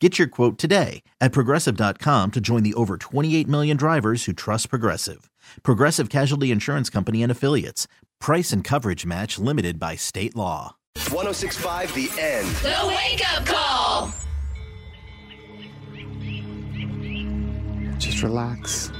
Get your quote today at progressive.com to join the over 28 million drivers who trust Progressive. Progressive Casualty Insurance Company and Affiliates. Price and coverage match limited by state law. 1065 The End. The Wake Up Call. Just relax.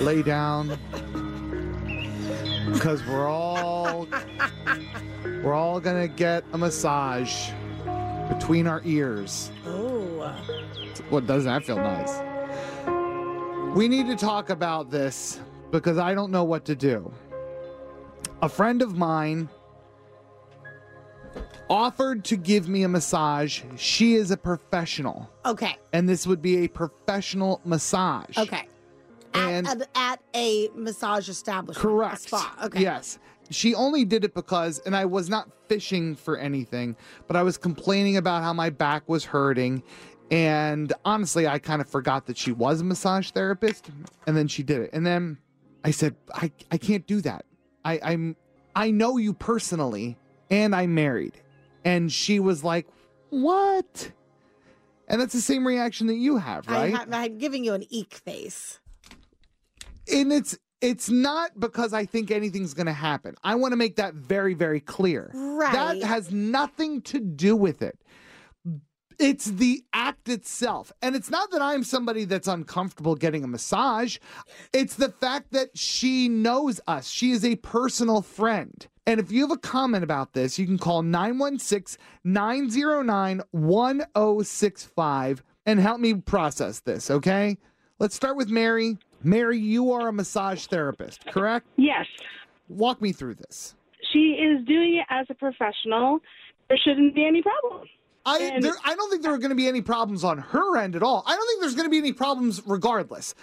Lay down. Because we're all we're all gonna get a massage between our ears. Oh. What doesn't that feel nice? We need to talk about this because I don't know what to do. A friend of mine offered to give me a massage. She is a professional, Okay. and this would be a professional massage. Okay. At, And- at, at a massage establishment. a Correct. spa. Okay. Yes. She only did it because, and I was not fishing for anything, but I was complaining about how my back was hurting. And honestly, I kind of forgot that she was a massage therapist. And then she did it. And then I said, I, I can't do that. I, I'm I know you personally, and I'm married. And she was like, What? And that's the same reaction that you have, right? I, I'm giving you an eek face. and it's it's not because I think anything's going to happen. I want to make that very very clear. Right. That has nothing to do with it. It's the act itself. And it's not that I'm somebody that's uncomfortable getting a massage. It's the fact that she knows us. She is a personal friend. And if you have a comment about this, you can call 916 909 1065 and help me process this, okay? Let's start with Mary. Mary, you are a massage therapist, correct? Yes. Walk me through this. She is doing it as a professional. There shouldn't be any problem. I there, I don't think there are going to be any problems on her end at all. I don't think there's going to be any problems regardless.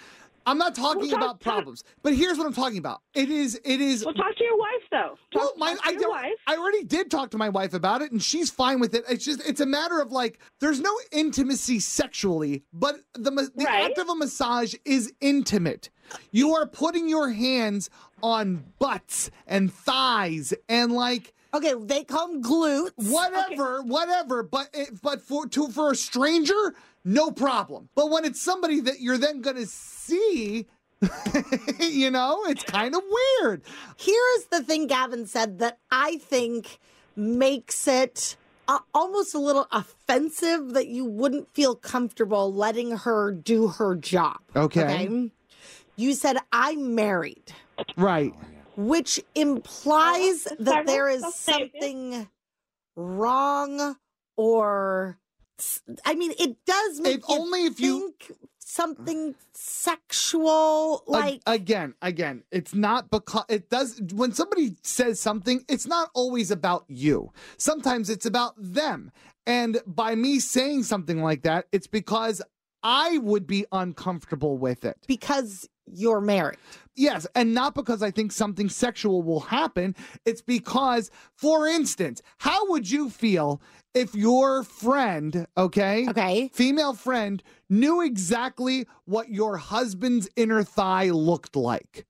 I'm not talking talk- about problems, but here's what I'm talking about. It is it is Well, talk to your wife, though. Talk, well, my, talk to I, your don't- wife. I already did talk to my wife about it, and she's fine with it. It's just it's a matter of like there's no intimacy sexually, but the the Right. act of a massage is intimate. You are putting your hands on butts and thighs and like Okay, they call them glutes. whatever, whatever. But it, but for to for a stranger, no problem. But when it's somebody that you're then gonna see, you know, it's kind of weird. Here's the thing Gavin said that I think makes it uh, almost a little offensive that you wouldn't feel comfortable letting her do her job. Okay. You said, I'm married, Right. which implies that there is something wrong or. I mean, it does make If you only if you- think something sexual, like again, again, it's not because it does when somebody says something, it's not always about you. Sometimes it's about them. And by me saying something like that, it's because I would be uncomfortable with it. because you're married. Yes, and not because I think something sexual will happen. It's because, for instance, how would you feel if your friend, okay, Okay. female friend, knew exactly what your husband's inner thigh looked like?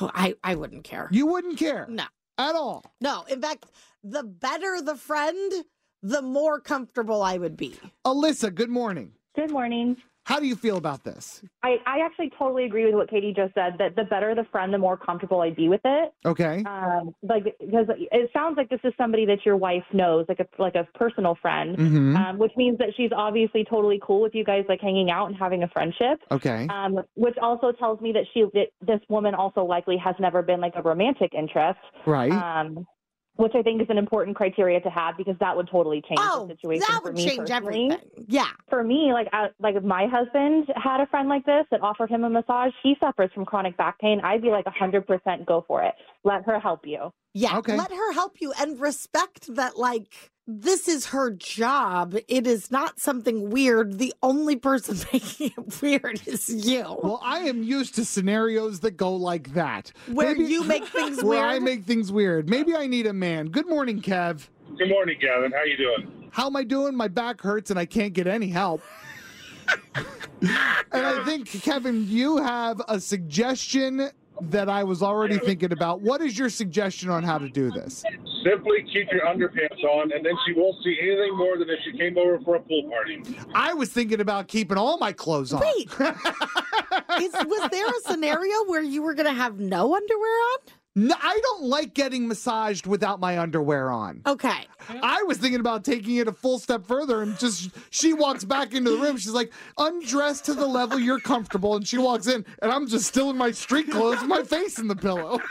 Oh, I, I wouldn't care. You wouldn't care No, at all. no. In fact, the better the friend, the more comfortable I would be. Alyssa, good morning. Good morning. How do you feel about this? I, I actually totally agree with what Katie just said. That the better the friend, the more comfortable I'd be with it. Okay. Um, like because it sounds like this is somebody that your wife knows, like a like a personal friend, Mhm. um, which means that she's obviously totally cool with you guys, like hanging out and having a friendship. Okay. Um, which also tells me that she that this woman also likely has never been like a romantic interest. Right. Um, which I think is an important criteria to have because that would totally change Oh, the situation that for would me change personally. everything. Yeah. For me, like I, like if my husband had a friend like this that offered him a massage, he suffers from chronic back pain. I'd be like hundred percent go for it. Let her help you. Yeah. Okay. Let her help you and respect that, like, this is her job. It is not something weird. The only person making it weird is you. Well, I am used to scenarios that go like that. Where you make things weird. where I make things weird. Maybe I need a man. Good morning, Kev. Good morning, Gavin. How you doing? How am I doing? My back hurts and I can't get any help. and I think, Kevin, you have a suggestion that I was already thinking about. What is your suggestion on how to do this? Simply keep your underpants on, and then she won't see anything more than if she came over for a pool party. I was thinking about keeping all my clothes on. Wait. is, was there a scenario where you were going to have no underwear on? No, I don't like getting massaged without my underwear on. Okay. I was thinking about taking it a full step further and just she walks back into the room. She's like, undressed to the level you're comfortable. And she walks in, and I'm just still in my street clothes with my face in the pillow.